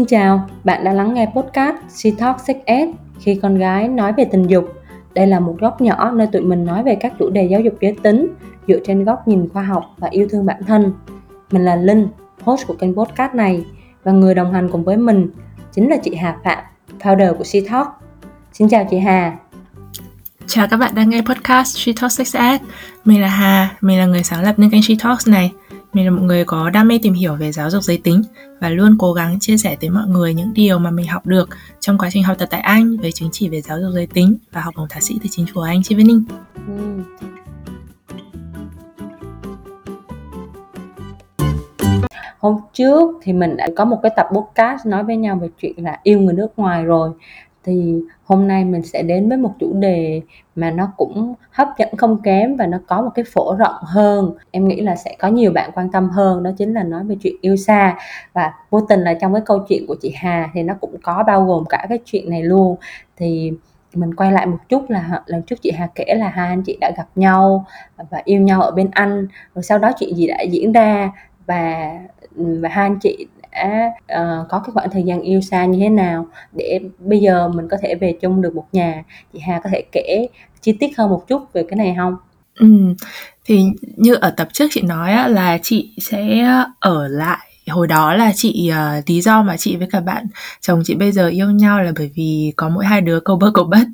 Xin chào, bạn đã lắng nghe podcast She Talk Sex Ed khi con gái nói về tình dục. Đây là một góc nhỏ nơi tụi mình nói về các chủ đề giáo dục giới tính dựa trên góc nhìn khoa học và yêu thương bản thân. Mình là Linh, host của kênh podcast này và người đồng hành cùng với mình chính là chị Hà Phạm, founder của She Talk. Xin chào chị Hà. Chào các bạn đang nghe podcast She Talk Sex Ed. Mình là Hà, mình là người sáng lập nên kênh She Talks này. Mình là một người có đam mê tìm hiểu về giáo dục giới tính và luôn cố gắng chia sẻ tới mọi người những điều mà mình học được trong quá trình học tập tại Anh với chứng chỉ về giáo dục giới tính và học bổng thạc sĩ từ chính phủ Anh Chevening. Ừ. Hôm trước thì mình đã có một cái tập podcast nói với nhau về chuyện là yêu người nước ngoài rồi thì hôm nay mình sẽ đến với một chủ đề mà nó cũng hấp dẫn không kém và nó có một cái phổ rộng hơn. Em nghĩ là sẽ có nhiều bạn quan tâm hơn, đó chính là nói về chuyện yêu xa. Và vô tình là trong cái câu chuyện của chị Hà thì nó cũng có bao gồm cả cái chuyện này luôn. Thì mình quay lại một chút là lần trước chị Hà kể là hai anh chị đã gặp nhau và yêu nhau ở bên Anh, rồi sau đó chuyện gì đã diễn ra và và hai anh chị đã uh, có cái khoảng thời gian yêu xa như thế nào để bây giờ mình có thể về chung được một nhà chị Hà có thể kể chi tiết hơn một chút về cái này không? Ừ, thì như ở tập trước chị nói á, là chị sẽ ở lại hồi đó là chị uh, lý do mà chị với cả bạn chồng chị bây giờ yêu nhau là bởi vì có mỗi hai đứa câu bơ câu bất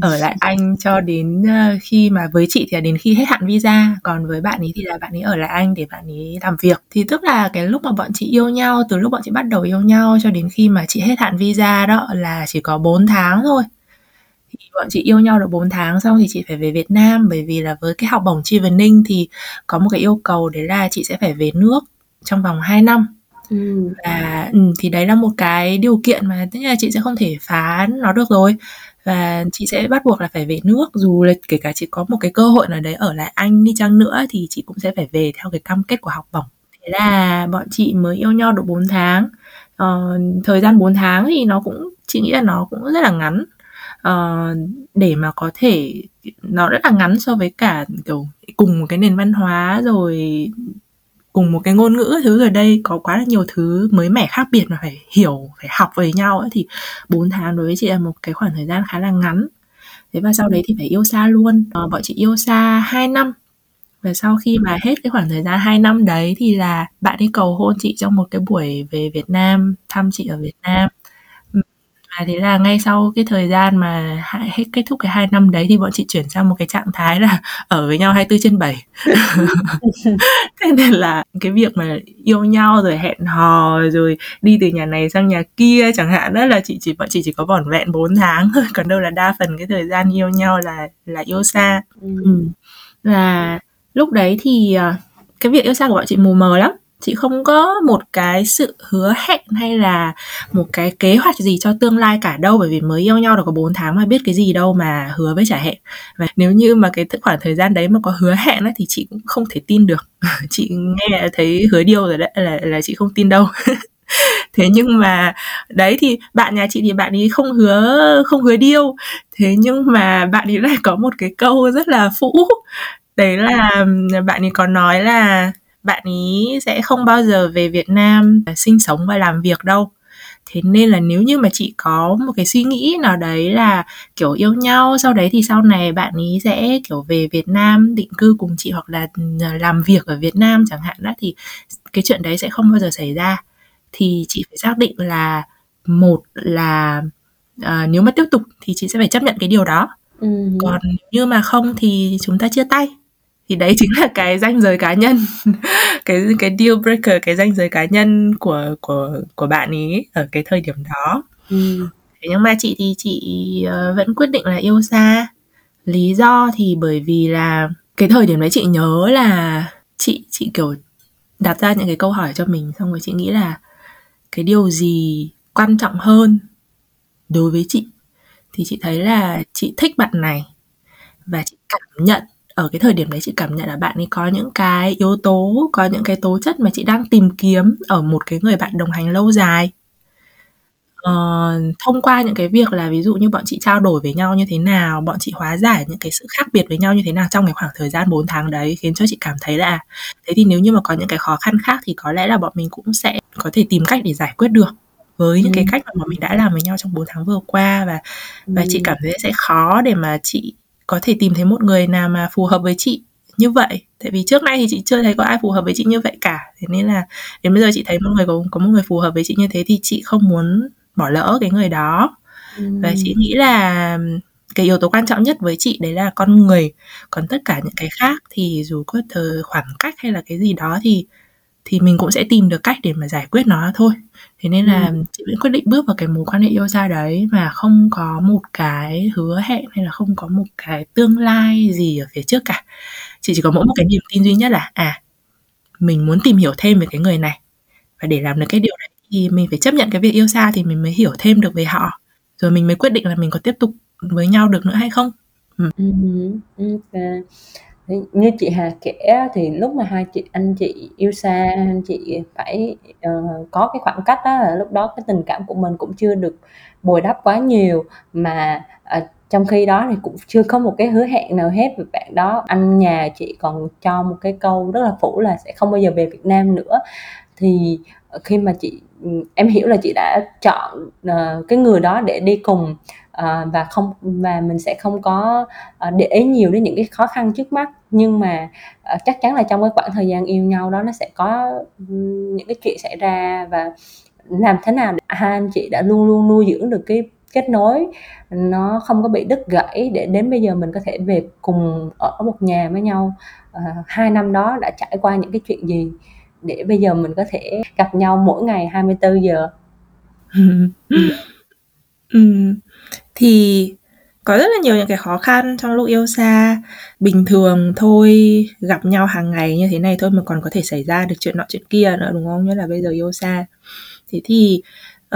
ở lại anh cho đến uh, khi mà với chị thì là đến khi hết hạn visa còn với bạn ấy thì là bạn ấy ở lại anh để bạn ấy làm việc. Thì tức là cái lúc mà bọn chị yêu nhau từ lúc bọn chị bắt đầu yêu nhau cho đến khi mà chị hết hạn visa đó là chỉ có 4 tháng thôi. Thì bọn chị yêu nhau được 4 tháng xong thì chị phải về Việt Nam bởi vì là với cái học bổng Chi Ninh thì có một cái yêu cầu đấy là chị sẽ phải về nước trong vòng 2 năm Ừ. và ừ, thì đấy là một cái điều kiện mà tất nhiên là chị sẽ không thể phá nó được rồi. Và chị sẽ bắt buộc là phải về nước dù là kể cả chị có một cái cơ hội nào đấy ở lại anh đi chăng nữa thì chị cũng sẽ phải về theo cái cam kết của học bổng. Thế là bọn chị mới yêu nhau được 4 tháng. Ờ, thời gian 4 tháng thì nó cũng chị nghĩ là nó cũng rất là ngắn. Ờ, để mà có thể nó rất là ngắn so với cả kiểu cùng một cái nền văn hóa rồi cùng một cái ngôn ngữ thứ rồi đây có quá là nhiều thứ mới mẻ khác biệt mà phải hiểu phải học với nhau ấy thì 4 tháng đối với chị là một cái khoảng thời gian khá là ngắn. Thế và sau đấy thì phải yêu xa luôn. À, bọn chị yêu xa 2 năm. Và sau khi mà hết cái khoảng thời gian 2 năm đấy thì là bạn ấy cầu hôn chị trong một cái buổi về Việt Nam thăm chị ở Việt Nam và thế là ngay sau cái thời gian mà hết kết thúc cái hai năm đấy thì bọn chị chuyển sang một cái trạng thái là ở với nhau 24 trên 7 thế nên là cái việc mà yêu nhau rồi hẹn hò rồi đi từ nhà này sang nhà kia chẳng hạn đó là chị chỉ bọn chị chỉ có vỏn vẹn 4 tháng thôi còn đâu là đa phần cái thời gian yêu nhau là là yêu xa ừ. ừ. và lúc đấy thì ờ, cái việc yêu xa của bọn chị mù mờ lắm chị không có một cái sự hứa hẹn hay là một cái kế hoạch gì cho tương lai cả đâu bởi vì mới yêu nhau được có 4 tháng mà biết cái gì đâu mà hứa với trả hẹn. Và nếu như mà cái khoảng thời gian đấy mà có hứa hẹn ấy, thì chị cũng không thể tin được. Chị nghe thấy hứa điêu rồi đấy là là chị không tin đâu. Thế nhưng mà đấy thì bạn nhà chị thì bạn ấy không hứa không hứa điêu thế nhưng mà bạn ấy lại có một cái câu rất là phũ đấy là bạn ấy có nói là bạn ý sẽ không bao giờ về Việt Nam sinh sống và làm việc đâu. Thế nên là nếu như mà chị có một cái suy nghĩ nào đấy là kiểu yêu nhau sau đấy thì sau này bạn ý sẽ kiểu về Việt Nam định cư cùng chị hoặc là làm việc ở Việt Nam chẳng hạn đó thì cái chuyện đấy sẽ không bao giờ xảy ra. Thì chị phải xác định là một là uh, nếu mà tiếp tục thì chị sẽ phải chấp nhận cái điều đó. Ừ. còn như mà không thì chúng ta chia tay thì đấy chính là cái danh giới cá nhân. Cái cái deal breaker cái danh giới cá nhân của của của bạn ý ở cái thời điểm đó. Ừ. thế nhưng mà chị thì chị uh, vẫn quyết định là yêu xa. Lý do thì bởi vì là cái thời điểm đấy chị nhớ là chị chị kiểu đặt ra những cái câu hỏi cho mình xong rồi chị nghĩ là cái điều gì quan trọng hơn đối với chị? Thì chị thấy là chị thích bạn này và chị cảm nhận ở cái thời điểm đấy chị cảm nhận là bạn ấy có những cái yếu tố có những cái tố chất mà chị đang tìm kiếm ở một cái người bạn đồng hành lâu dài. Uh, thông qua những cái việc là ví dụ như bọn chị trao đổi với nhau như thế nào bọn chị hóa giải những cái sự khác biệt với nhau như thế nào trong cái khoảng thời gian 4 tháng đấy khiến cho chị cảm thấy là thế thì nếu như mà có những cái khó khăn khác thì có lẽ là bọn mình cũng sẽ có thể tìm cách để giải quyết được với những cái cách mà bọn mình đã làm với nhau trong 4 tháng vừa qua và và chị cảm thấy sẽ khó để mà chị có thể tìm thấy một người nào mà phù hợp với chị như vậy. Tại vì trước nay thì chị chưa thấy có ai phù hợp với chị như vậy cả. Thế nên là đến bây giờ chị thấy một người có có một người phù hợp với chị như thế thì chị không muốn bỏ lỡ cái người đó. Và chị nghĩ là cái yếu tố quan trọng nhất với chị đấy là con người. Còn tất cả những cái khác thì dù có thời khoảng cách hay là cái gì đó thì thì mình cũng sẽ tìm được cách để mà giải quyết nó thôi thế nên là ừ. chị vẫn quyết định bước vào cái mối quan hệ yêu xa đấy mà không có một cái hứa hẹn hay là không có một cái tương lai gì ở phía trước cả chị chỉ có mỗi một cái niềm tin duy nhất là à mình muốn tìm hiểu thêm về cái người này và để làm được cái điều này thì mình phải chấp nhận cái việc yêu xa thì mình mới hiểu thêm được về họ rồi mình mới quyết định là mình có tiếp tục với nhau được nữa hay không ừ. okay như chị Hà kể thì lúc mà hai chị anh chị yêu xa anh chị phải uh, có cái khoảng cách đó là lúc đó cái tình cảm của mình cũng chưa được bồi đắp quá nhiều. Mà uh, trong khi đó thì cũng chưa có một cái hứa hẹn nào hết về bạn đó anh nhà chị còn cho một cái câu rất là phủ là sẽ không bao giờ về Việt Nam nữa. Thì khi mà chị ừ, em hiểu là chị đã chọn uh, cái người đó để đi cùng. Ờ, và không, và mình sẽ không có ờ, để ý nhiều đến những cái khó khăn trước mắt. Nhưng mà ờ, chắc chắn là trong cái khoảng thời gian yêu nhau đó, nó sẽ có những cái chuyện xảy ra và làm thế nào để hai anh chị đã luôn luôn nuôi dưỡng được cái kết nối, nó không có bị đứt gãy để đến bây giờ mình có thể về cùng ở một nhà với nhau. Hai năm đó đã trải qua những cái chuyện gì để bây giờ mình có thể gặp nhau mỗi ngày 24 giờ? Ừ thì có rất là nhiều những cái khó khăn trong lúc yêu xa. Bình thường thôi gặp nhau hàng ngày như thế này thôi mà còn có thể xảy ra được chuyện nọ chuyện kia nữa đúng không? Nhất là bây giờ yêu xa. Thế thì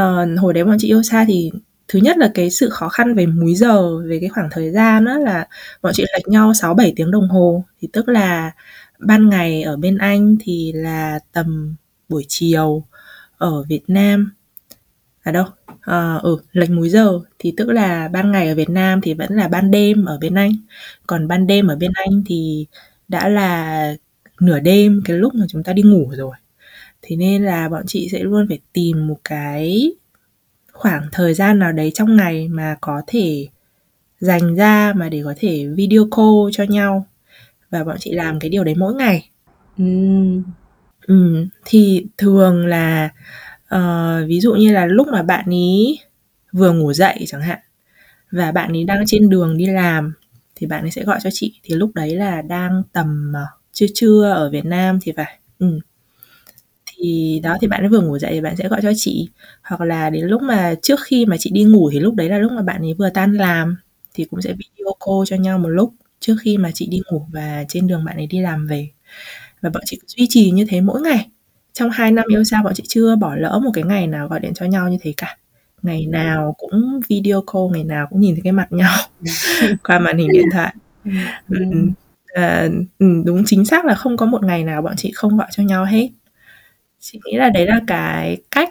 uh, hồi đấy bọn chị yêu xa thì thứ nhất là cái sự khó khăn về múi giờ về cái khoảng thời gian đó là bọn chị lệch nhau 6 7 tiếng đồng hồ. Thì tức là ban ngày ở bên Anh thì là tầm buổi chiều ở Việt Nam à đâu? À, ừ lệch múi giờ thì tức là ban ngày ở Việt Nam thì vẫn là ban đêm ở bên Anh. Còn ban đêm ở bên Anh thì đã là nửa đêm cái lúc mà chúng ta đi ngủ rồi. Thế nên là bọn chị sẽ luôn phải tìm một cái khoảng thời gian nào đấy trong ngày mà có thể dành ra mà để có thể video call cho nhau. Và bọn chị làm cái điều đấy mỗi ngày. Ừ. Ừ, thì thường là Ờ, ví dụ như là lúc mà bạn ý vừa ngủ dậy chẳng hạn và bạn ấy đang trên đường đi làm thì bạn ấy sẽ gọi cho chị. Thì lúc đấy là đang tầm uh, trưa trưa ở Việt Nam thì phải. Ừ. Thì đó thì bạn ấy vừa ngủ dậy thì bạn sẽ gọi cho chị. Hoặc là đến lúc mà trước khi mà chị đi ngủ thì lúc đấy là lúc mà bạn ấy vừa tan làm thì cũng sẽ video call cho nhau một lúc trước khi mà chị đi ngủ và trên đường bạn ấy đi làm về. Và bọn chị duy trì như thế mỗi ngày trong 2 năm yêu xa bọn chị chưa bỏ lỡ một cái ngày nào gọi điện cho nhau như thế cả. Ngày nào cũng video call ngày nào cũng nhìn thấy cái mặt nhau qua màn hình điện thoại. Ừ, à, đúng chính xác là không có một ngày nào bọn chị không gọi cho nhau hết. Chị nghĩ là đấy là cái cách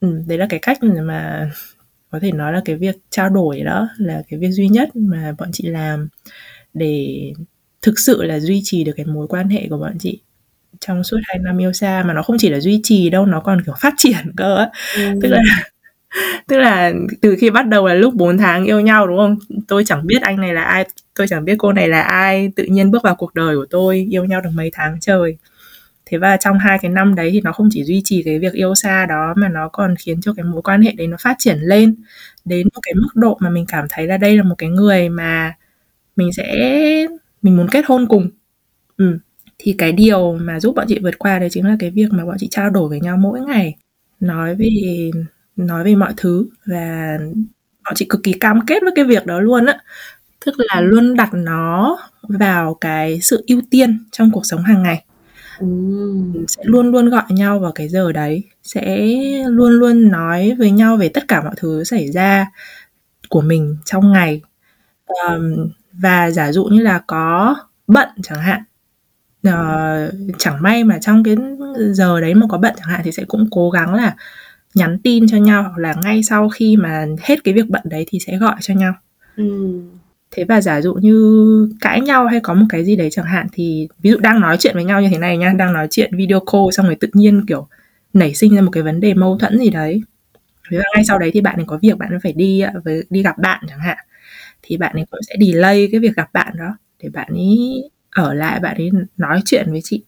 ừ, đấy là cái cách mà có thể nói là cái việc trao đổi đó là cái việc duy nhất mà bọn chị làm để thực sự là duy trì được cái mối quan hệ của bọn chị trong suốt hai năm yêu xa mà nó không chỉ là duy trì đâu nó còn kiểu phát triển cơ ừ. tức là tức là từ khi bắt đầu là lúc 4 tháng yêu nhau đúng không tôi chẳng biết anh này là ai tôi chẳng biết cô này là ai tự nhiên bước vào cuộc đời của tôi yêu nhau được mấy tháng trời thế và trong hai cái năm đấy thì nó không chỉ duy trì cái việc yêu xa đó mà nó còn khiến cho cái mối quan hệ đấy nó phát triển lên đến một cái mức độ mà mình cảm thấy là đây là một cái người mà mình sẽ mình muốn kết hôn cùng ừ. Thì cái điều mà giúp bọn chị vượt qua đấy chính là cái việc mà bọn chị trao đổi với nhau mỗi ngày nói về nói về mọi thứ và bọn chị cực kỳ cam kết với cái việc đó luôn á. Tức là luôn đặt nó vào cái sự ưu tiên trong cuộc sống hàng ngày. Sẽ luôn luôn gọi nhau vào cái giờ đấy sẽ luôn luôn nói với nhau về tất cả mọi thứ xảy ra của mình trong ngày. Um, và giả dụ như là có bận chẳng hạn uh, chẳng may mà trong cái giờ đấy mà có bận chẳng hạn thì sẽ cũng cố gắng là nhắn tin cho nhau hoặc là ngay sau khi mà hết cái việc bận đấy thì sẽ gọi cho nhau. Ừ. Thế và giả dụ như cãi nhau hay có một cái gì đấy chẳng hạn thì ví dụ đang nói chuyện với nhau như thế này nha đang nói chuyện video call xong rồi tự nhiên kiểu nảy sinh ra một cái vấn đề mâu thuẫn gì đấy. Ví dụ ngay sau đấy thì bạn ấy có việc bạn ấy phải đi với đi gặp bạn chẳng hạn. Thì bạn ấy cũng sẽ delay cái việc gặp bạn đó để bạn ấy ở lại bạn ấy nói chuyện với chị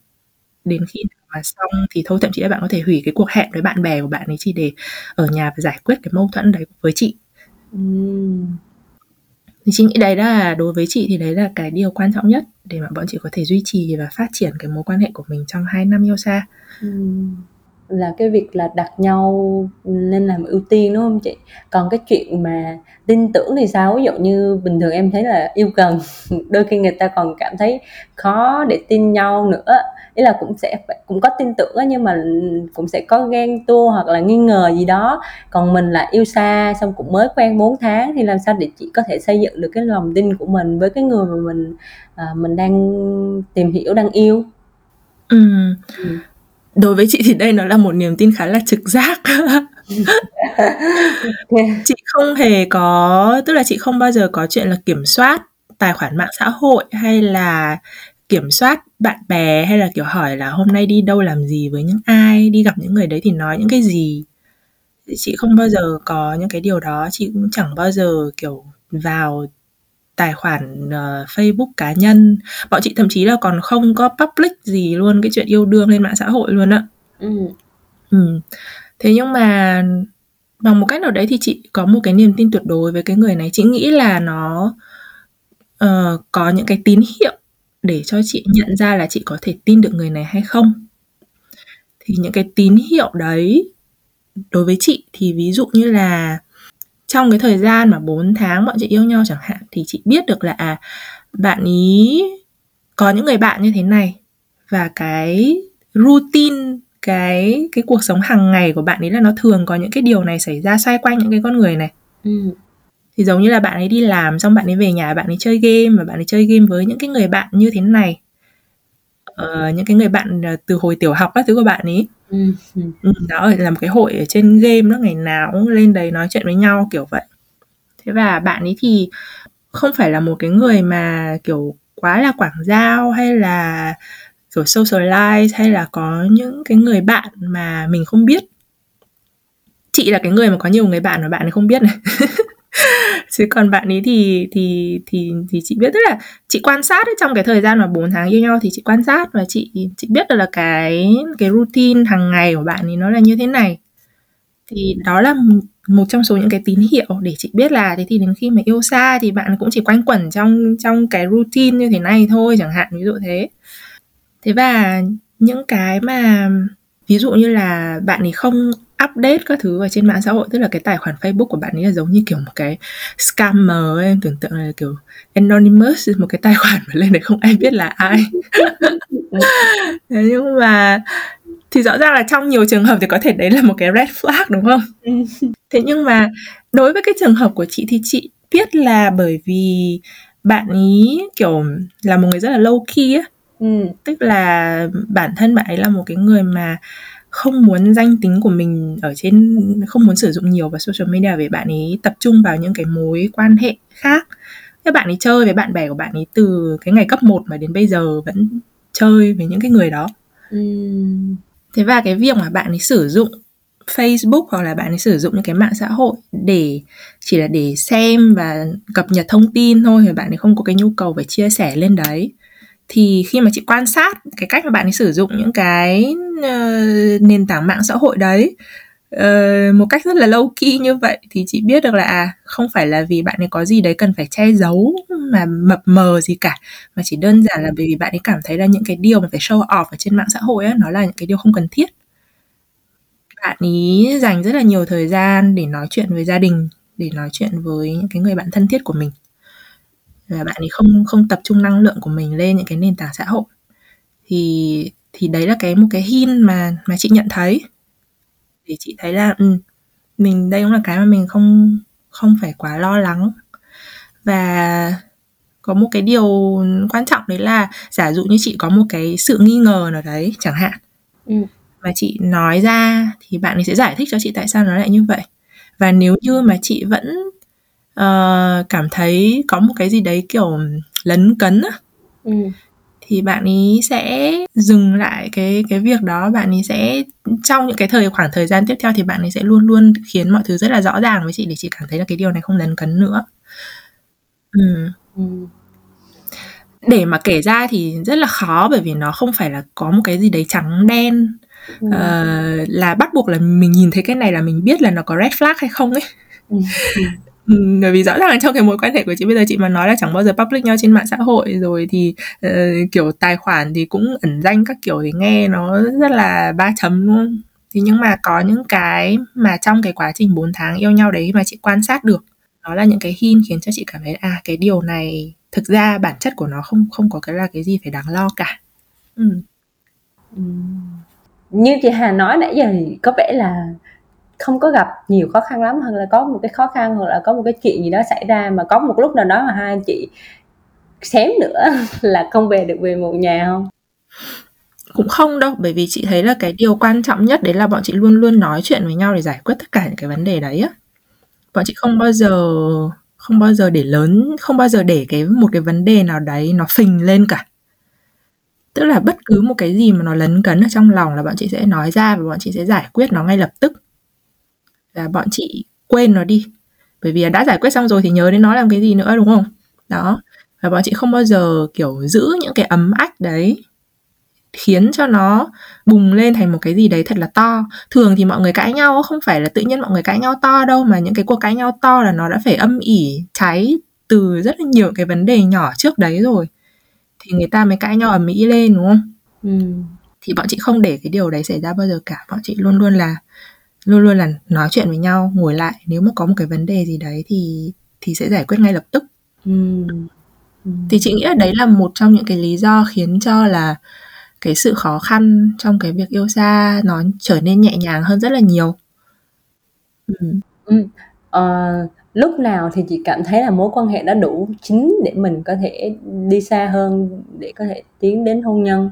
đến khi mà xong thì thôi thậm chí là bạn có thể hủy cái cuộc hẹn với bạn bè của bạn ấy chỉ để ở nhà và giải quyết cái mâu thuẫn đấy với chị Ừm. thì chị nghĩ đấy là đối với chị thì đấy là cái điều quan trọng nhất để mà bọn chị có thể duy trì và phát triển cái mối quan hệ của mình trong 2 năm yêu xa Ừm. Là cái việc là đặt nhau nên làm ưu tiên, đúng hông chị? Còn cái chuyện mà tin tưởng thì sao? Ví dụ như bình thường em thấy là yêu gần, đôi khi người ta còn cảm thấy khó để tin nhau nữa, ý là cũng sẽ cũng có tin tưởng nhưng mà, cũng sẽ có ghen tuông hoặc là nghi ngờ gì đó. Còn mình là yêu xa xong cũng mới quen 4 tháng thì làm sao để chị có thể xây dựng được cái lòng tin của mình với cái người mà mình, à, mình đang tìm hiểu, đang yêu? Ừm. Ừm. Đối với chị thì đây nó là một niềm tin khá là trực giác. Chị không hề có tức là chị không bao giờ có chuyện là kiểm soát tài khoản mạng xã hội, hay là kiểm soát bạn bè, hay là, kiểu, hỏi là hôm nay đi đâu làm gì với những ai, đi gặp những người đấy thì nói những cái gì. Chị không bao giờ có những cái điều đó, chị cũng chẳng bao giờ, kiểu, vào tài khoản, ờ, Facebook cá nhân. Bọn chị thậm chí là còn không có public gì luôn cái chuyện yêu đương lên mạng xã hội luôn á. Ừm. Ừm. Thế nhưng mà bằng một cách nào đấy thì chị có một cái niềm tin tuyệt đối với cái người này. Chị nghĩ là nó, ờ, có những cái tín hiệu để cho chị nhận ra là chị có thể tin được người này hay không. Thì những cái tín hiệu đấy đối với chị thì ví dụ như là trong cái thời gian mà 4 tháng bọn chị yêu nhau chẳng hạn, thì chị biết được là, à, bạn ấy có những người bạn như thế này và cái routine, cái cái cuộc sống hàng ngày của bạn ấy là nó thường có những cái điều này xảy ra xoay quanh những cái con người này. Ừm. Thì giống như là bạn ấy đi làm xong bạn ấy về nhà bạn ấy chơi game và bạn ấy chơi game với những cái người bạn như thế này. Ờ, những cái người bạn, ờ, từ hồi tiểu học các thứ của bạn ấy. Ừm, ừm. Ừm, đó là một cái hội ở trên game đó, ngày nào cũng lên đấy nói chuyện với nhau, kiểu vậy. Thế và bạn ấy thì không phải là một cái người mà, kiểu, quá là quảng giao hay là, kiểu, socialize hay là có những cái người bạn mà mình không biết. Chị là cái người mà có nhiều người bạn mà bạn ấy không biết này. Chứ còn bạn ấy thì thì thì thì chị biết, tức là chị quan sát ấy, trong cái thời gian mà 4 tháng yêu nhau thì chị quan sát và chị chị biết được là cái cái routine hàng ngày của bạn ấy nó là như thế này. Thì đó là một trong số những cái tín hiệu để chị biết là thế thì đến khi mà yêu xa thì bạn cũng chỉ quanh quẩn trong trong cái routine như thế này thôi chẳng hạn, ví dụ thế. Thế và những cái mà ví dụ như là bạn ấy không update các thứ ở trên mạng xã hội, tức là cái tài khoản Facebook của bạn ấy là giống như, kiểu, một cái scammer ấy, em tưởng tượng là, kiểu, anonymous, một cái tài khoản mà lên đấy không ai biết là ai. Thế nhưng mà thì rõ ràng là trong nhiều trường hợp thì có thể đấy là một cái red flag, đúng không? Ừm. Thế nhưng mà đối với cái trường hợp của chị thì chị biết là bởi vì bạn ấy, kiểu, là một người rất là low key á. Ừm. Tức là bản thân bạn ấy là một cái người mà không muốn danh tính của mình ở trên không muốn sử dụng nhiều vào social media vì bạn ấy tập trung vào những cái mối quan hệ khác. Thế bạn ấy chơi với bạn bè của bạn ấy từ cái ngày cấp 1 mà đến bây giờ vẫn chơi với những cái người đó. Ừm. Thế và cái việc mà bạn ấy sử dụng Facebook hoặc là bạn ấy sử dụng những cái mạng xã hội để chỉ là để xem và cập nhật thông tin thôi và bạn ấy không có cái nhu cầu phải chia sẻ lên đấy. Thì khi mà chị quan sát cái cách mà bạn ấy sử dụng những cái, ơ, nền tảng mạng xã hội đấy, ờ, một cách rất là low key như vậy thì chị biết được là, à, không phải là vì bạn ấy có gì đấy cần phải che giấu mà mập mờ gì cả, mà chỉ đơn giản là bởi vì bạn ấy cảm thấy là những cái điều mà phải show off ở trên mạng xã hội á, nó là những cái điều không cần thiết. Bạn ấy dành rất là nhiều thời gian để nói chuyện với gia đình, để nói chuyện với những cái người bạn thân thiết của mình. Và bạn ấy không không tập trung năng lượng của mình lên những cái nền tảng xã hội. Thì thì đấy là cái một cái hint mà mà chị nhận thấy. Để chị thấy là, ừm, mình đây cũng là cái mà mình không không phải quá lo lắng. Và có một cái điều quan trọng đấy là giả dụ như chị có một cái sự nghi ngờ nào đấy chẳng hạn. Ừm. Và chị nói ra thì bạn ấy sẽ giải thích cho chị tại sao nó lại như vậy. Và nếu như mà chị vẫn, ờ, cảm thấy có một cái gì đấy, kiểu, lấn cấn á, Ừm. thì bạn ấy sẽ dừng lại cái cái việc đó bạn ấy sẽ trong những cái thời khoảng thời gian tiếp theo thì bạn ấy sẽ luôn luôn khiến mọi thứ rất là rõ ràng với chị để chị cảm thấy là cái điều này không lấn cấn nữa ừ. Ừ. để mà kể ra thì rất là khó bởi vì nó không phải là có một cái gì đấy trắng đen ừ. uh, là bắt buộc là mình nhìn thấy cái này là mình biết là nó có red flag hay không ấy ừ. Ừ, bởi vì rõ ràng trong cái mối quan hệ của chị bây giờ chị mà nói là chẳng bao giờ public nhau trên mạng xã hội rồi thì uh, kiểu tài khoản thì cũng ẩn danh các kiểu thì nghe nó rất là ba chấm luôn thì nhưng mà có những cái mà trong cái quá trình 4 tháng yêu nhau đấy mà chị quan sát được đó là những cái hin khiến cho chị cảm thấy à cái điều này thực ra bản chất của nó không không có cái là cái gì phải đáng lo cả ừ. Ừ. như chị Hà nói nãy giờ thì có vẻ là không có gặp nhiều khó khăn lắm hơn là có một cái khó khăn, hoặc là có một cái chuyện gì đó xảy ra mà có một lúc nào đó mà hai anh chị xém nữa là không về được về một nhà không? Cũng không đâu, bởi vì chị thấy là cái điều quan trọng nhất đấy là bọn chị luôn luôn nói chuyện với nhau để giải quyết tất cả những cái vấn đề đấy á. Bọn chị không bao giờ, không bao giờ để lớn, không bao giờ để cái, một cái vấn đề nào đấy nó phình lên cả. Tức là bất cứ một cái gì mà nó lấn cấn ở trong lòng là bọn chị sẽ nói ra và bọn chị sẽ giải quyết nó ngay lập tức là bọn chị quên nó đi. Bởi vì đã giải quyết xong rồi thì nhớ đến nó làm cái gì nữa đúng không? Đó. Và bọn chị không bao giờ kiểu giữ những cái ấm ách đấy khiến cho nó bùng lên thành một cái gì đấy thật là to. Thường thì mọi người cãi nhau không phải là tự nhiên mọi người cãi nhau to đâu mà những cái cuộc cãi nhau to là nó đã phải âm ỉ cháy từ rất là nhiều cái vấn đề nhỏ trước đấy rồi. Thì người ta mới cãi nhau ầm ĩ lên đúng không? Ừ. thì bọn chị không để cái điều đấy xảy ra bao giờ cả. Bọn chị luôn luôn là luôn luôn là nói chuyện với nhau ngồi lại nếu mà có một cái vấn đề gì đấy thì thì sẽ giải quyết ngay lập tức ừ. Ừ. thì chị nghĩ là đấy là một trong những cái lý do khiến cho là cái sự khó khăn trong cái việc yêu xa nó trở nên nhẹ nhàng hơn rất là nhiều ừ. Ừ. Ờ, lúc nào thì chị cảm thấy là mối quan hệ đã đủ chín để mình có thể đi xa hơn để có thể tiến đến hôn nhân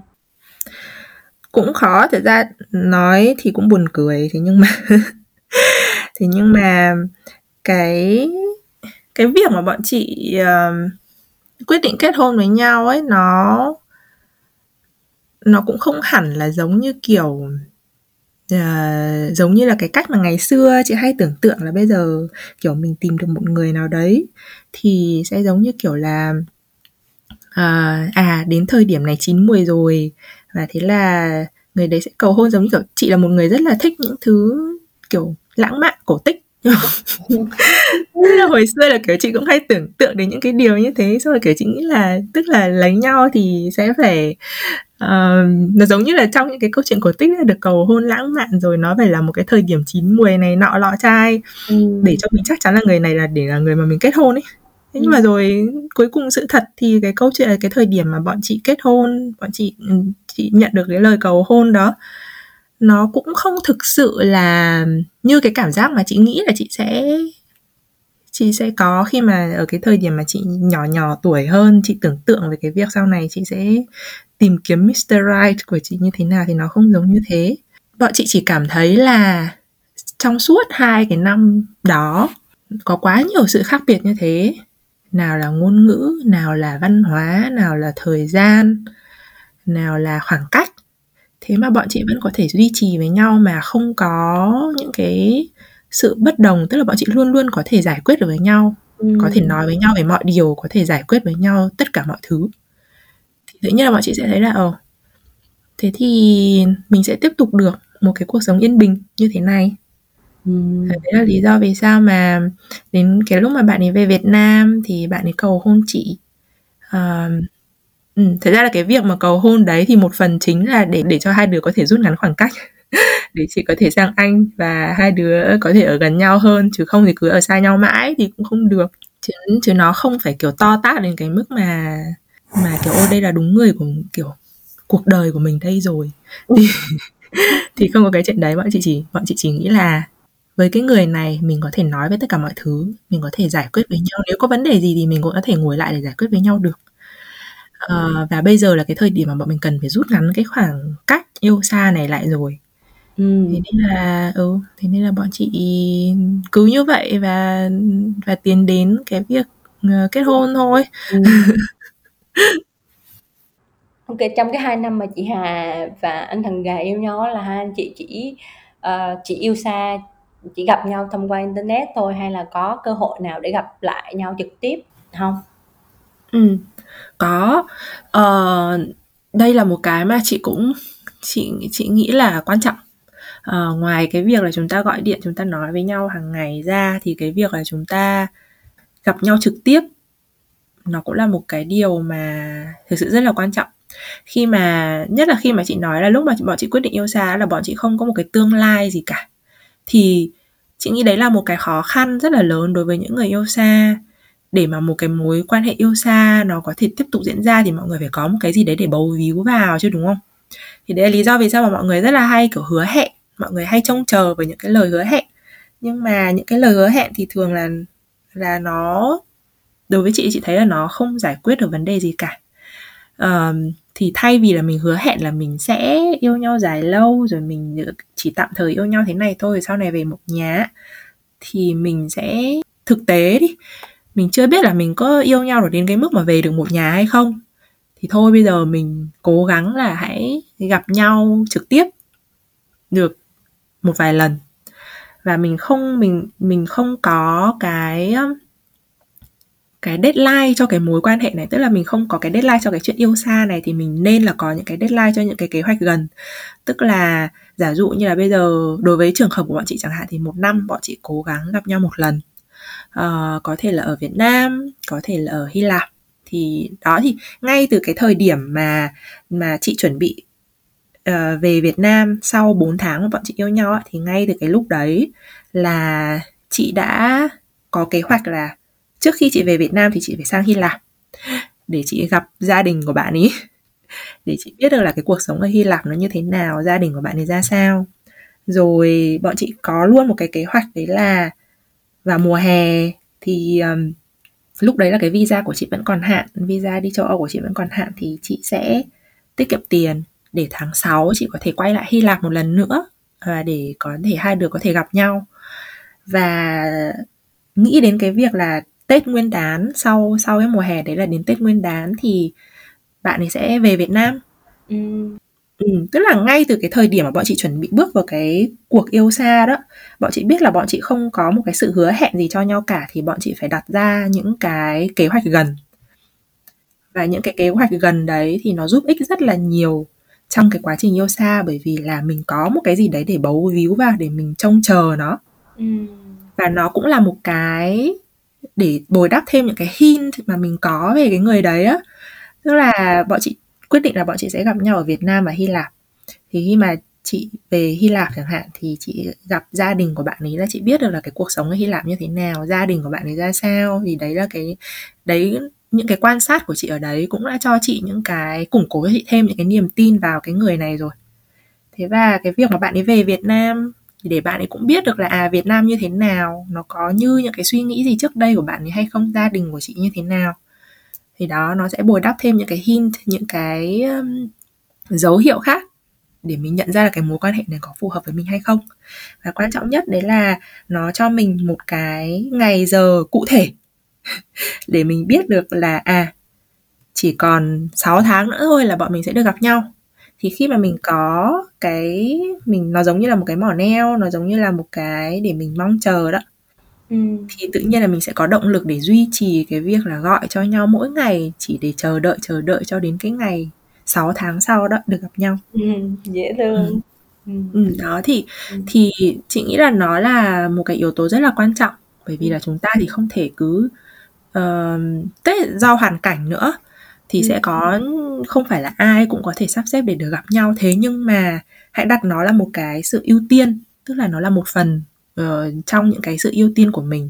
cũng khó thật ra nói thì cũng buồn cười thế nhưng mà thế nhưng mà cái cái việc mà bọn chị uh, quyết định kết hôn với nhau ấy nó nó cũng không hẳn là giống như kiểu uh, giống như là cái cách mà ngày xưa chị hay tưởng tượng là bây giờ kiểu mình tìm được một người nào đấy thì sẽ giống như kiểu là uh, à đến thời điểm này chín mùi rồi và thế là người đấy sẽ cầu hôn giống như kiểu chị là một người rất là thích những thứ kiểu lãng mạn cổ tích. Là hồi xưa là kiểu chị cũng hay tưởng tượng đến những cái điều như thế xong rồi kiểu chị nghĩ là tức là lấy nhau thì sẽ phải uh, nó giống như là trong những cái câu chuyện cổ tích là được cầu hôn lãng mạn rồi nó phải là một cái thời điểm chín mùi này nọ lọ trai. Ừ. để cho mình chắc chắn là người này là để là người mà mình kết hôn ấy. Thế nhưng mà rồi cuối cùng sự thật thì cái câu chuyện là cái thời điểm mà bọn chị kết hôn bọn chị ừ, chị nhận được cái lời cầu hôn đó. Nó cũng không thực sự là như cái cảm giác mà chị nghĩ là chị sẽ chị sẽ có khi mà ở cái thời điểm mà chị nhỏ nhỏ tuổi hơn, chị tưởng tượng về cái việc sau này chị sẽ tìm kiếm Mr. Right của chị như thế nào thì nó không giống như thế. Bọn chị chỉ cảm thấy là trong suốt hai cái năm đó có quá nhiều sự khác biệt như thế. Nào là ngôn ngữ, nào là văn hóa, nào là thời gian nào là khoảng cách thế mà bọn chị vẫn có thể duy trì với nhau mà không có những cái sự bất đồng tức là bọn chị luôn luôn có thể giải quyết được với nhau ừ. có thể nói với nhau về mọi điều có thể giải quyết với nhau tất cả mọi thứ thì tự nhiên là bọn chị sẽ thấy là ồ thế thì mình sẽ tiếp tục được một cái cuộc sống yên bình như thế này Ừm. đấy là lý do vì sao mà đến cái lúc mà bạn ấy về Việt Nam thì bạn ấy cầu hôn chị. Ờm, ừm, thật ra là cái việc mà cầu hôn đấy thì một phần chính là để để cho hai đứa có thể rút ngắn khoảng cách, để chị có thể sang Anh và hai đứa có thể ở gần nhau hơn, chứ không thì cứ ở xa nhau mãi thì cũng không được. Chứ chứ nó không phải, kiểu, to tát đến cái mức mà mà, kiểu, ô, đây là đúng người của, kiểu, cuộc đời của mình đây rồi. Thì thì không có cái chuyện đấy, bọn chị chỉ bọn chị chỉ nghĩ là với cái người này mình có thể nói với tất cả mọi thứ mình có thể giải quyết với nhau nếu có vấn đề gì thì mình cũng có thể ngồi lại để giải quyết với nhau được uh, và bây giờ là cái thời điểm mà bọn mình cần phải rút ngắn cái khoảng cách yêu xa này lại rồi ừ. thế nên là ừ thế nên là bọn chị cứ như vậy và và tiến đến cái việc uh, kết hôn thôi ừ. OK, trong cái 2 năm mà chị Hà và anh Thần Gà yêu nhau á là hai anh chị chỉ, ờ, chỉ yêu xa, chỉ gặp nhau thông qua internet thôi hay là có cơ hội nào để gặp lại nhau trực tiếp hông? Ừm, có. uh, đây là một cái mà chị cũng chị chị nghĩ là quan trọng. uh, ngoài cái việc là chúng ta gọi điện, chúng ta nói với nhau hàng ngày ra thì cái việc là chúng ta gặp nhau trực tiếp nó cũng là một cái điều mà thực sự rất là quan trọng. Khi mà nhất là khi mà chị nói là lúc mà bọn chị quyết định yêu xa là bọn chị không có một cái tương lai gì cả. Thì chị nghĩ đấy là một cái khó khăn rất là lớn đối với những người yêu xa. Để mà một cái mối quan hệ yêu xa nó có thể tiếp tục diễn ra thì mọi người phải có một cái gì đấy để bầu víu vào chứ đúng không? Thì đấy là lý do vì sao mà mọi người rất là hay kiểu hứa hẹn, mọi người hay trông chờ vào những cái lời hứa hẹn. Nhưng mà những cái lời hứa hẹn thì thường là là nó đối với chị chị thấy là nó không giải quyết được vấn đề gì cả. um, thì thay vì là mình hứa hẹn là mình sẽ yêu nhau dài lâu rồi mình chỉ tạm thời yêu nhau thế này thôi sau này về một nhà thì mình sẽ thực tế đi, mình chưa biết là mình có yêu nhau được đến cái mức mà về được một nhà hay không. Thì thôi bây giờ mình cố gắng là hãy gặp nhau trực tiếp được một vài lần. Và mình không mình mình không có cái um, cái deadline cho cái mối quan hệ này, tức là mình không có cái deadline cho cái chuyện yêu xa này thì mình nên là có những cái deadline cho những cái kế hoạch gần. Tức là giả dụ như là bây giờ đối với trường hợp của bọn chị chẳng hạn thì một năm bọn chị cố gắng gặp nhau một lần uh, có thể là ở Việt Nam, có thể là ở Hy Lạp. Thì đó thì ngay từ cái thời điểm mà mà chị chuẩn bị uh, về Việt Nam sau 4 tháng mà bọn chị yêu nhau thì ngay từ cái lúc đấy là chị đã có kế hoạch là trước khi chị về Việt Nam thì chị phải sang Hy Lạp để chị gặp gia đình của bạn ấy để chị biết được là cái cuộc sống ở Hy Lạp nó như thế nào, gia đình của bạn ấy ra sao. Rồi bọn chị có luôn một cái kế hoạch đấy là vào mùa hè thì um, lúc đấy là cái visa của chị vẫn còn hạn, visa đi châu Âu của chị vẫn còn hạn thì chị sẽ tiết kiệm tiền để tháng 6 chị có thể quay lại Hy Lạp một lần nữa và để có thể hai đứa có thể gặp nhau và nghĩ đến cái việc là Tết Nguyên đán sau sau cái mùa hè đấy là đến Tết Nguyên đán thì bạn ấy sẽ về Việt Nam. Ừ. Ừ, tức là ngay từ cái thời điểm mà bọn chị chuẩn bị bước vào cái cuộc yêu xa đó, bọn chị biết là bọn chị không có một cái sự hứa hẹn gì cho nhau cả thì bọn chị phải đặt ra những cái kế hoạch gần. Và những cái kế hoạch gần đấy thì nó giúp ích rất là nhiều trong cái quá trình yêu xa bởi vì là mình có một cái gì đấy để bấu víu vào để mình trông chờ nó. Ừ. Và nó cũng là một cái để bồi đắp thêm những cái hint mà mình có về cái người đấy á tức là bọn chị quyết định là bọn chị sẽ gặp nhau ở Việt Nam và Hy Lạp. Thì khi mà chị về Hy Lạp chẳng hạn, thì chị gặp gia đình của bạn ấy là chị biết được là cái cuộc sống ở Hy Lạp như thế nào, gia đình của bạn ấy ra sao, thì đấy là cái, đấy, những cái quan sát của chị ở đấy cũng đã cho chị những cái, củng cố chị thêm những cái niềm tin vào cái người này rồi. Thế và cái việc mà bạn ấy về Việt Nam, thì để bạn ấy cũng biết được là à Việt Nam như thế nào, nó có như những cái suy nghĩ gì trước đây của bạn ấy hay không, gia đình của chị như thế nào thì đó nó sẽ bồi đắp thêm những cái hint những cái um, dấu hiệu khác để mình nhận ra là cái mối quan hệ này có phù hợp với mình hay không. Và quan trọng nhất đấy là nó cho mình một cái ngày giờ cụ thể để mình biết được là à chỉ còn 6 tháng nữa thôi là bọn mình sẽ được gặp nhau. Thì khi mà mình có cái mình nó giống như là một cái mỏ neo nó giống như là một cái để mình mong chờ đó Ừ. thì tự nhiên là mình sẽ có động lực để duy trì cái việc là gọi cho nhau mỗi ngày chỉ để chờ đợi chờ đợi cho đến cái ngày 6 tháng sau đó được gặp nhau Ừ, dễ thương. Ừ. Ừ, đó thì Ừ. thì chị nghĩ là nó là một cái yếu tố rất là quan trọng bởi vì là chúng ta thì không thể cứ uh, là do hoàn cảnh nữa thì Ừ. sẽ có không phải là ai cũng có thể sắp xếp để được gặp nhau thế nhưng mà hãy đặt nó là một cái sự ưu tiên tức là nó là một phần ờ, trong những cái sự ưu tiên của mình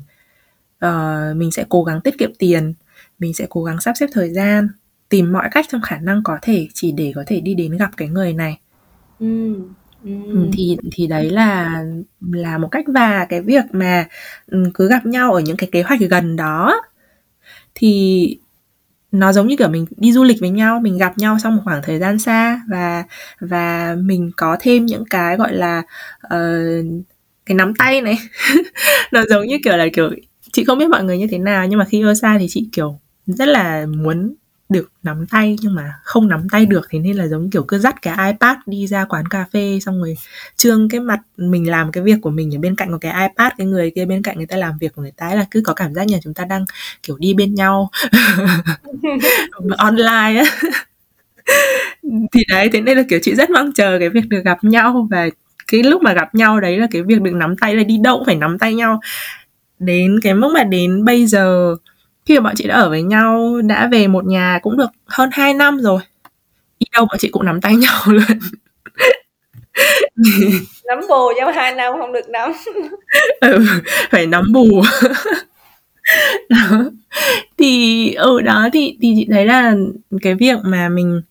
Ờ, mình sẽ cố gắng tiết kiệm tiền mình sẽ cố gắng sắp xếp thời gian tìm mọi cách trong khả năng có thể chỉ để có thể đi đến gặp cái người này Ừ. Ừ. Ừ, thì thì đấy là là một cách và cái việc mà ừ, cứ gặp nhau ở những cái kế hoạch gần đó thì nó giống như kiểu mình đi du lịch với nhau mình gặp nhau trong một khoảng thời gian xa và và mình có thêm những cái gọi là ờ, cái nắm tay này. Nó giống như kiểu là kiểu, chị không biết mọi người như thế nào, nhưng mà khi yêu xa thì chị kiểu rất là muốn được nắm tay, nhưng mà không nắm tay được thì nên là giống kiểu cứ dắt cái iPad đi ra quán cà phê, xong rồi trương cái mặt mình làm cái việc của mình ở bên cạnh có cái iPad, cái người kia bên cạnh người ta làm việc của người ta là cứ có cảm giác như chúng ta đang kiểu đi bên nhau. Online á. Thì đấy, thế nên là kiểu chị rất mong chờ cái việc được gặp nhau và cái lúc mà gặp nhau đấy là cái việc được nắm tay là đi đâu cũng phải nắm tay nhau. Đến cái mức mà đến bây giờ khi mà bọn chị đã ở với nhau đã về một nhà cũng được hơn 2 năm rồi đi đâu bọn chị cũng nắm tay nhau luôn. Nắm bù trong hai năm không được nắm. Ừ, phải nắm bù. Đó. thì ở ừ, đó thì thì chị thấy là cái việc mà mình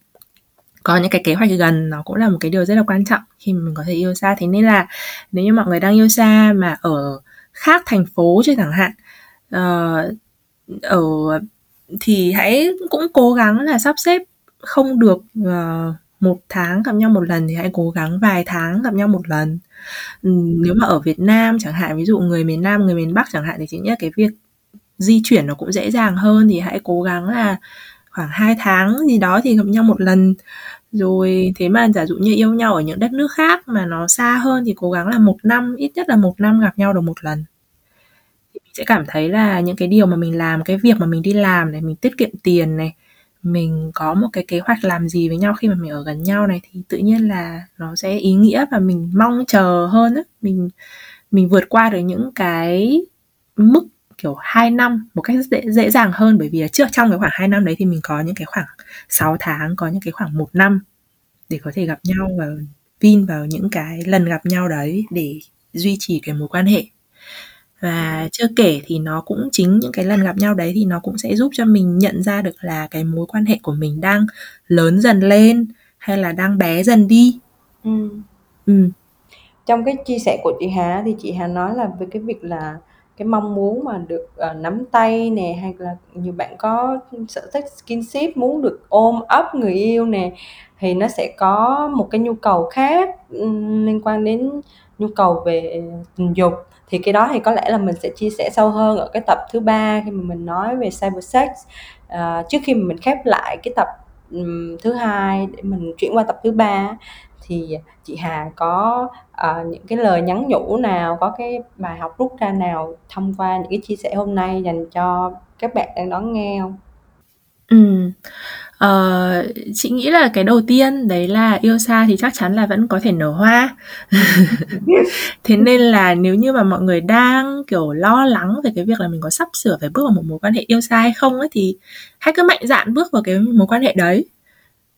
có những cái kế hoạch gần nó cũng là một cái điều rất là quan trọng khi mình có thể yêu xa. Thế nên là nếu như mọi người đang yêu xa mà ở khác thành phố chứ chẳng hạn uh, ở thì hãy cũng cố gắng là sắp xếp không được uh, một tháng gặp nhau một lần thì hãy cố gắng vài tháng gặp nhau một lần. Ừ, nếu mà ở Việt Nam chẳng hạn ví dụ người miền Nam người miền Bắc chẳng hạn thì chính là cái việc di chuyển nó cũng dễ dàng hơn thì hãy cố gắng là khoảng 2 tháng gì đó thì gặp nhau một lần. Rồi thế mà giả dụ như yêu nhau ở những đất nước khác mà nó xa hơn thì cố gắng là một năm, ít nhất là một năm gặp nhau được một lần. Thì mình sẽ cảm thấy là những cái điều mà mình làm, cái việc mà mình đi làm này, mình tiết kiệm tiền này, mình có một cái kế hoạch làm gì với nhau khi mà mình ở gần nhau này thì tự nhiên là nó sẽ ý nghĩa và mình mong chờ hơn á. Mình mình vượt qua được những cái mức kiểu 2 năm một cách dễ, dễ dàng hơn bởi vì là trước trong cái khoảng 2 năm đấy thì mình có những cái khoảng 6 tháng có những cái khoảng một năm để có thể gặp nhau và vin vào những cái lần gặp nhau đấy để duy trì cái mối quan hệ và chưa kể thì nó cũng chính những cái lần gặp nhau đấy thì nó cũng sẽ giúp cho mình nhận ra được là cái mối quan hệ của mình đang lớn dần lên hay là đang bé dần đi ừ. Ừ. trong cái chia sẻ của chị Hà thì chị Hà nói là về cái việc là cái mong muốn mà được uh, nắm tay nè hay là nhiều bạn có sở thích skinship muốn được ôm ấp người yêu nè thì nó sẽ có một cái nhu cầu khác liên quan đến nhu cầu về tình dục. Thì cái đó thì có lẽ là mình sẽ chia sẻ sâu hơn ở cái tập thứ ba khi mà mình nói về cyber sex. Uh, trước khi mà mình khép lại cái tập um, thứ hai để mình chuyển qua tập thứ ba thì chị Hà có uh, những cái lời nhắn nhủ nào có cái bài học rút ra nào thông qua những cái chia sẻ hôm nay dành cho các bạn đang đón nghe không? Ừ. Ờ, chị nghĩ là cái đầu tiên đấy là yêu xa thì chắc chắn là vẫn có thể nở hoa. Thế nên là nếu như mà mọi người đang kiểu lo lắng về cái việc là mình có sắp sửa phải bước vào một mối quan hệ yêu xa hay không ấy thì hãy cứ mạnh dạn bước vào cái mối quan hệ đấy.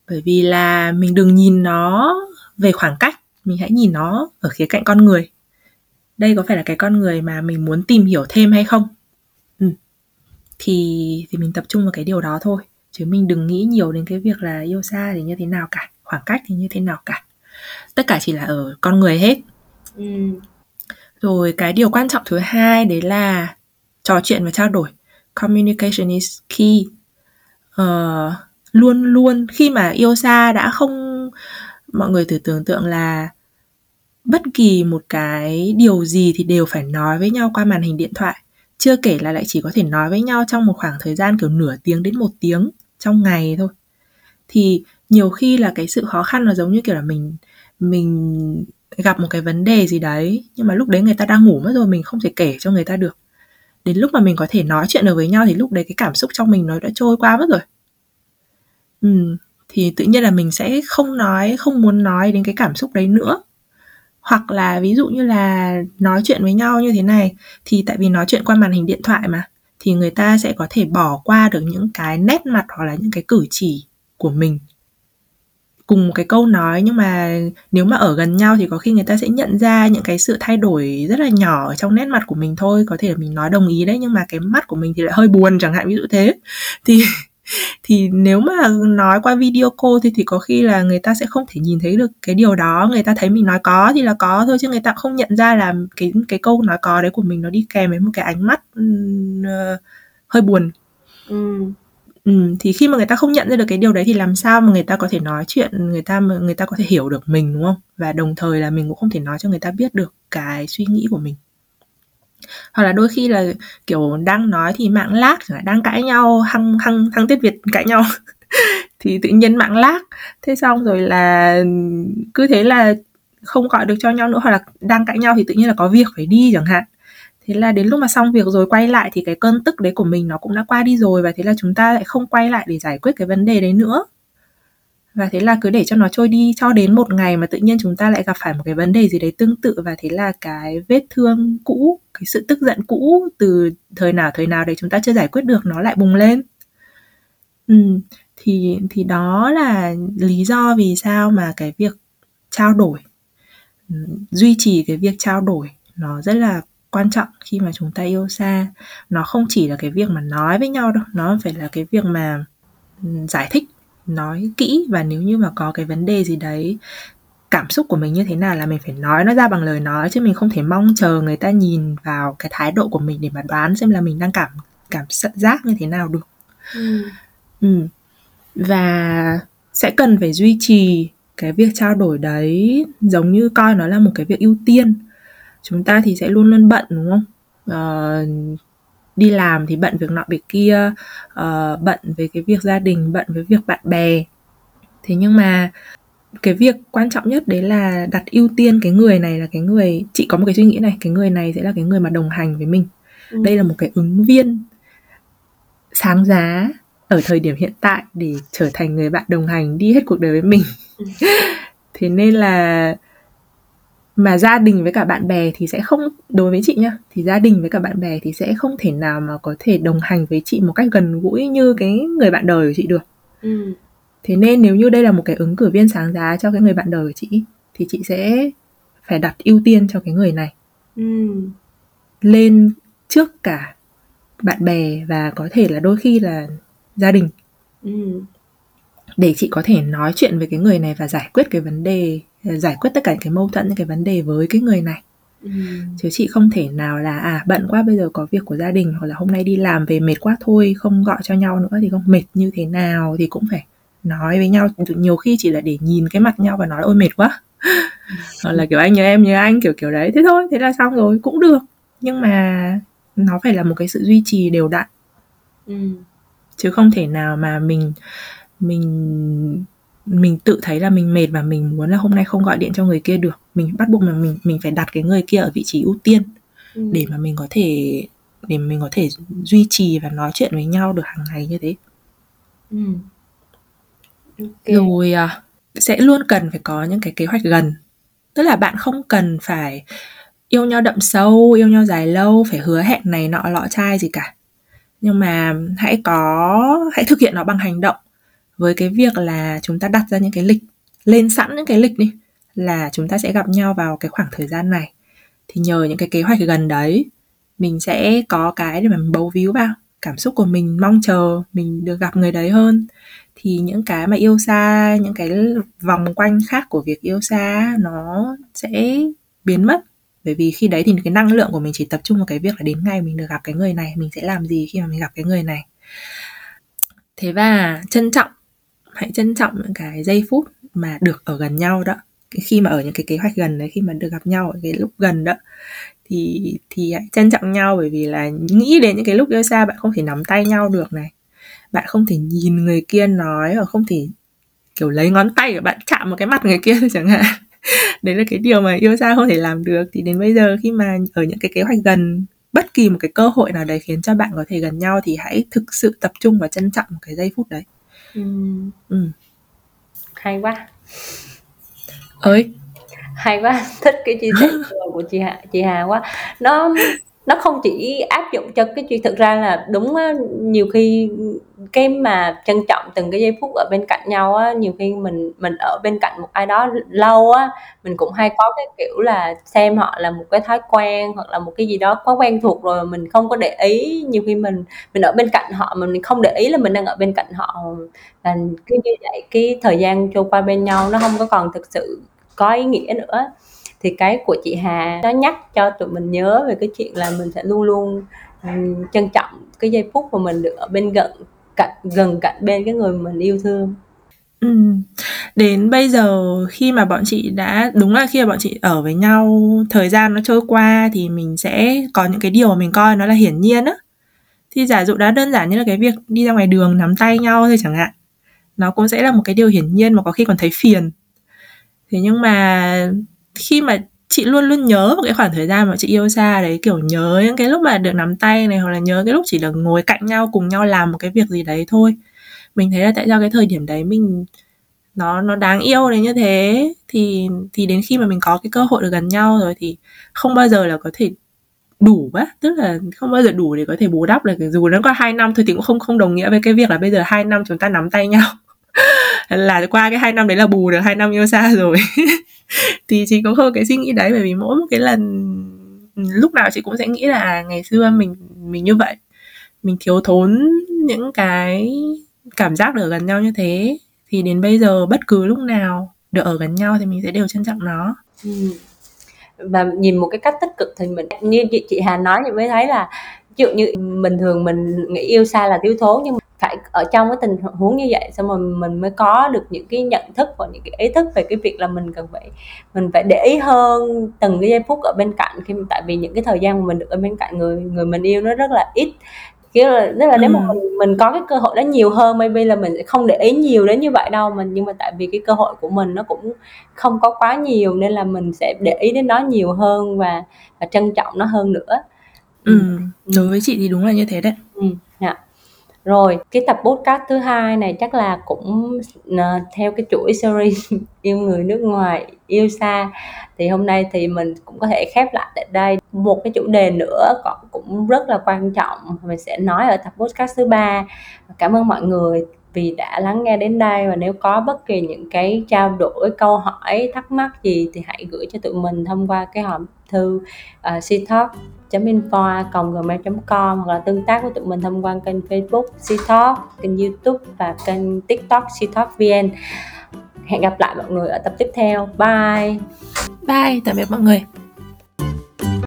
Bởi vì là mình đừng nhìn nó về khoảng cách, mình hãy nhìn nó ở khía cạnh con người. Đây có phải là cái con người mà mình muốn tìm hiểu thêm hay không? Ừ. Thì thì mình tập trung vào cái điều đó thôi chứ mình đừng nghĩ nhiều đến cái việc là yêu xa thì như thế nào cả khoảng cách thì như thế nào cả tất cả chỉ là ở con người hết ừ. rồi cái điều quan trọng thứ hai đấy là trò chuyện và trao đổi communication is key uh, luôn luôn khi mà yêu xa đã không mọi người thử tưởng tượng là bất kỳ một cái điều gì thì đều phải nói với nhau qua màn hình điện thoại. Chưa kể là lại chỉ có thể nói với nhau trong một khoảng thời gian kiểu nửa tiếng đến một tiếng trong ngày thôi. Thì nhiều khi là cái sự khó khăn là giống như kiểu là mình mình gặp một cái vấn đề gì đấy nhưng mà lúc đấy người ta đang ngủ mất rồi mình không thể kể cho người ta được. Đến lúc mà mình có thể nói chuyện được với nhau thì lúc đấy cái cảm xúc trong mình nó đã trôi qua mất rồi. Ừ, thì tự nhiên là mình sẽ không nói, không muốn nói đến cái cảm xúc đấy nữa. Hoặc là ví dụ như là nói chuyện với nhau như thế này, thì tại vì nói chuyện qua màn hình điện thoại mà, thì người ta sẽ có thể bỏ qua được những cái nét mặt hoặc là những cái cử chỉ của mình. Cùng một cái câu nói, nhưng mà nếu mà ở gần nhau thì có khi người ta sẽ nhận ra những cái sự thay đổi rất là nhỏ ở trong nét mặt của mình thôi, có thể là mình nói đồng ý đấy, nhưng mà cái mắt của mình thì lại hơi buồn chẳng hạn, ví dụ thế. Thì thì nếu mà nói qua video call thì thì có khi là người ta sẽ không thể nhìn thấy được cái điều đó. Người ta thấy mình nói có thì là có thôi chứ người ta không nhận ra là cái cái câu nói có đấy của mình nó đi kèm với một cái ánh mắt uh, hơi buồn. Ừ. Ừ, thì khi mà người ta không nhận ra được cái điều đấy thì làm sao mà người ta có thể nói chuyện người ta người ta có thể hiểu được mình đúng không? Và đồng thời là mình cũng không thể nói cho người ta biết được cái suy nghĩ của mình hoặc là đôi khi là, kiểu, đang nói thì mạng lag đang cãi nhau, hăng hăng hăng tiết việt cãi nhau thì tự nhiên mạng lag thế xong rồi là cứ thế là không gọi được cho nhau nữa, hoặc là đang cãi nhau thì tự nhiên là có việc phải đi chẳng hạn. Thế là đến lúc mà xong việc rồi quay lại thì cái cơn tức đấy của mình nó cũng đã qua đi rồi và thế là chúng ta lại không quay lại để giải quyết cái vấn đề đấy nữa và thế là cứ để cho nó trôi đi cho đến một ngày mà tự nhiên chúng ta lại gặp phải một cái vấn đề gì đấy tương tự. Và thế là cái vết thương cũ cái sự tức giận cũ từ thời nào thời nào đấy chúng ta chưa giải quyết được nó lại bùng lên. Ừ, thì thì đó là lý do vì sao mà cái việc trao đổi ừ, duy trì cái việc trao đổi nó rất là quan trọng khi mà chúng ta yêu xa. Nó không chỉ là cái việc mà nói với nhau đâu nó phải là cái việc mà ừ, giải thích nói kỹ và nếu như mà có cái vấn đề gì đấy cảm xúc của mình như thế nào là mình phải nói nó ra bằng lời nói chứ mình không thể mong chờ người ta nhìn vào cái thái độ của mình để mà đoán xem là mình đang cảm cảm giác như thế nào được ừ. Ừ. và sẽ cần phải duy trì cái việc trao đổi đấy giống như coi nó là một cái việc ưu tiên chúng ta thì sẽ luôn luôn bận đúng không uh, đi làm thì bận việc nọ việc kia uh, bận về cái việc gia đình bận với việc bạn bè thế nhưng mà cái việc quan trọng nhất đấy là đặt ưu tiên cái người này là cái người chị có một cái suy nghĩ này cái người này sẽ là cái người mà đồng hành với mình ừ. đây là một cái ứng viên sáng giá ở thời điểm hiện tại để trở thành người bạn đồng hành đi hết cuộc đời với mình ừ. thế nên là mà gia đình với cả bạn bè thì sẽ không đối với chị nhá thì gia đình với cả bạn bè thì sẽ không thể nào mà có thể đồng hành với chị một cách gần gũi như cái người bạn đời của chị được ừ. thế nên nếu như đây là một cái ứng cử viên sáng giá cho cái người bạn đời của chị thì chị sẽ phải đặt ưu tiên cho cái người này ừ. lên trước cả bạn bè và có thể là đôi khi là gia đình ừ. để chị có thể nói chuyện với cái người này và giải quyết cái vấn đề giải quyết tất cả cái mâu thuẫn những cái vấn đề với cái người này. Ừ. chứ chị không thể nào là à bận quá bây giờ có việc của gia đình hoặc là hôm nay đi làm về mệt quá thôi không gọi cho nhau nữa thì không mệt như thế nào thì cũng phải nói với nhau. Nhiều khi chỉ là để nhìn cái mặt nhau và nói ôi mệt quá. Hoặc là kiểu anh nhớ em nhớ anh kiểu kiểu đấy. Thế thôi thế là xong rồi cũng được. Nhưng mà nó phải là một cái sự duy trì đều đặn. Ừ. chứ không thể nào mà mình mình mình tự thấy là mình mệt và mình muốn là hôm nay không gọi điện cho người kia được mình bắt buộc mà mình mình phải đặt cái người kia ở vị trí ưu tiên ừ. để mà mình có thể để mình có thể duy trì và nói chuyện với nhau được hàng ngày như thế ừ. okay. rồi à, sẽ luôn cần phải có những cái kế hoạch gần tức là bạn không cần phải yêu nhau đậm sâu yêu nhau dài lâu phải hứa hẹn này nọ lọ chai gì cả nhưng mà hãy có hãy thực hiện nó bằng hành động với cái việc là chúng ta đặt ra những cái lịch, lên sẵn những cái lịch đi, là chúng ta sẽ gặp nhau vào cái khoảng thời gian này. Thì nhờ những cái kế hoạch gần đấy, mình sẽ có cái để mà mình bấu víu vào, cảm xúc của mình, mong chờ mình được gặp người đấy hơn. Thì những cái mà yêu xa, những cái vòng quanh khác của việc yêu xa, nó sẽ biến mất. Bởi vì khi đấy thì cái năng lượng của mình chỉ tập trung vào cái việc là đến ngày mình được gặp cái người này, mình sẽ làm gì khi mà mình gặp cái người này. Thế và trân trọng hãy trân trọng những cái giây phút mà được ở gần nhau đó. Khi mà ở những cái kế hoạch gần đấy, khi mà được gặp nhau ở cái lúc gần đó, thì thì hãy trân trọng nhau. Bởi vì là nghĩ đến những cái lúc yêu xa, bạn không thể nắm tay nhau được này. Bạn không thể nhìn người kia nói và không thể, kiểu, lấy ngón tay của bạn chạm một cái mặt người kia chẳng hạn. Đấy là cái điều mà yêu xa không thể làm được. Thì đến bây giờ khi mà ở những cái kế hoạch gần, bất kỳ một cái cơ hội nào đấy khiến cho bạn có thể gần nhau, thì hãy thực sự tập trung và trân trọng một cái giây phút đấy. Ừm. Ừm. Hay quá. Ơi. Hay quá, thích cái chia sẻ của chị Hà chị Hà quá. Nó nó không chỉ áp dụng cho cái chuyện thực ra là đúng á, nhiều khi cái mà trân trọng từng cái giây phút ở bên cạnh nhau á, nhiều khi mình mình ở bên cạnh một ai đó lâu á, mình cũng hay có cái kiểu là xem họ là một cái thói quen hoặc là một cái gì đó quá quen thuộc rồi mình không có để ý. Nhiều khi mình mình ở bên cạnh họ mà mình không để ý là mình đang ở bên cạnh họ. Là cứ như vậy cái thời gian trôi qua bên nhau nó không có còn thực sự có ý nghĩa nữa thì cái của chị Hà nó nhắc cho tụi mình nhớ về cái chuyện là mình sẽ luôn luôn um, trân trọng cái giây phút mà mình được ở bên gần cạnh gần cạnh bên cái người mình yêu thương Ừ. đến bây giờ khi mà bọn chị đã đúng là khi mà bọn chị ở với nhau, thời gian nó trôi qua thì mình sẽ có những cái điều mà mình coi nó là hiển nhiên á. Thì giả dụ đã đơn giản như là cái việc đi ra ngoài đường nắm tay nhau thôi chẳng hạn, nó cũng sẽ là một cái điều hiển nhiên mà có khi còn thấy phiền. Thế nhưng mà khi mà chị luôn luôn nhớ một cái khoảng thời gian mà chị yêu xa đấy, kiểu, nhớ những cái lúc mà được nắm tay này, hoặc là nhớ cái lúc chỉ được ngồi cạnh nhau, cùng nhau làm một cái việc gì đấy thôi. Mình thấy là tại sao cái thời điểm đấy mình nó nó đáng yêu đến như thế. Thì thì đến khi mà mình có cái cơ hội được gần nhau rồi thì không bao giờ là có thể đủ á. Tức là không bao giờ đủ để có thể bù đắp được dù nó có hai năm thôi thì cũng không không đồng nghĩa với cái việc là bây giờ hai năm chúng ta nắm tay nhau là qua cái hai năm đấy là bù được hai năm yêu xa rồi. Thì chị cũng hơi cái suy nghĩ đấy, bởi vì mỗi một cái lần, lúc nào chị cũng sẽ nghĩ là ngày xưa mình mình như vậy. Mình thiếu thốn những cái cảm giác được ở gần nhau như thế. Thì đến bây giờ bất cứ lúc nào được ở gần nhau thì mình sẽ đều trân trọng nó. Ừ. Và nhìn một cái cách tích cực thì mình, như chị Hà nói thì mới thấy là ví dụ như bình thường mình nghĩ yêu xa là thiếu thốn nhưng phải ở trong cái tình huống như vậy xong rồi mình mới có được những cái nhận thức và những cái ý thức về cái việc là mình cần phải mình phải để ý hơn từng cái giây phút ở bên cạnh khi tại vì những cái thời gian mà mình được ở bên cạnh người người mình yêu nó rất là ít kiểu là rất là nếu mà Ừm. mình mình có cái cơ hội đó nhiều hơn maybe là mình sẽ không để ý nhiều đến như vậy đâu mình nhưng mà tại vì cái cơ hội của mình nó cũng không có quá nhiều nên là mình sẽ để ý đến nó nhiều hơn và và trân trọng nó hơn nữa. Ừm, đối với chị thì đúng là như thế đấy. Ừm, dạ. Rồi, cái tập podcast thứ hai này chắc là cũng ờ, theo cái chuỗi series yêu người nước ngoài, yêu xa thì hôm nay thì mình cũng có thể khép lại tại đây. Một cái chủ đề nữa còn cũng rất là quan trọng mình sẽ nói ở tập podcast thứ ba. Cảm ơn mọi người vì đã lắng nghe đến đây và nếu có bất kỳ những cái trao đổi, câu hỏi, thắc mắc gì thì hãy gửi cho tụi mình thông qua cái hòm thư à, uh, ctalk info gmail.com hoặc là tương tác với tụi mình thông qua kênh Facebook Ctalk, kênh YouTube và kênh TikTok Ctalk VN. Hẹn gặp lại mọi người ở tập tiếp theo. Bye. Bye, tạm biệt mọi người.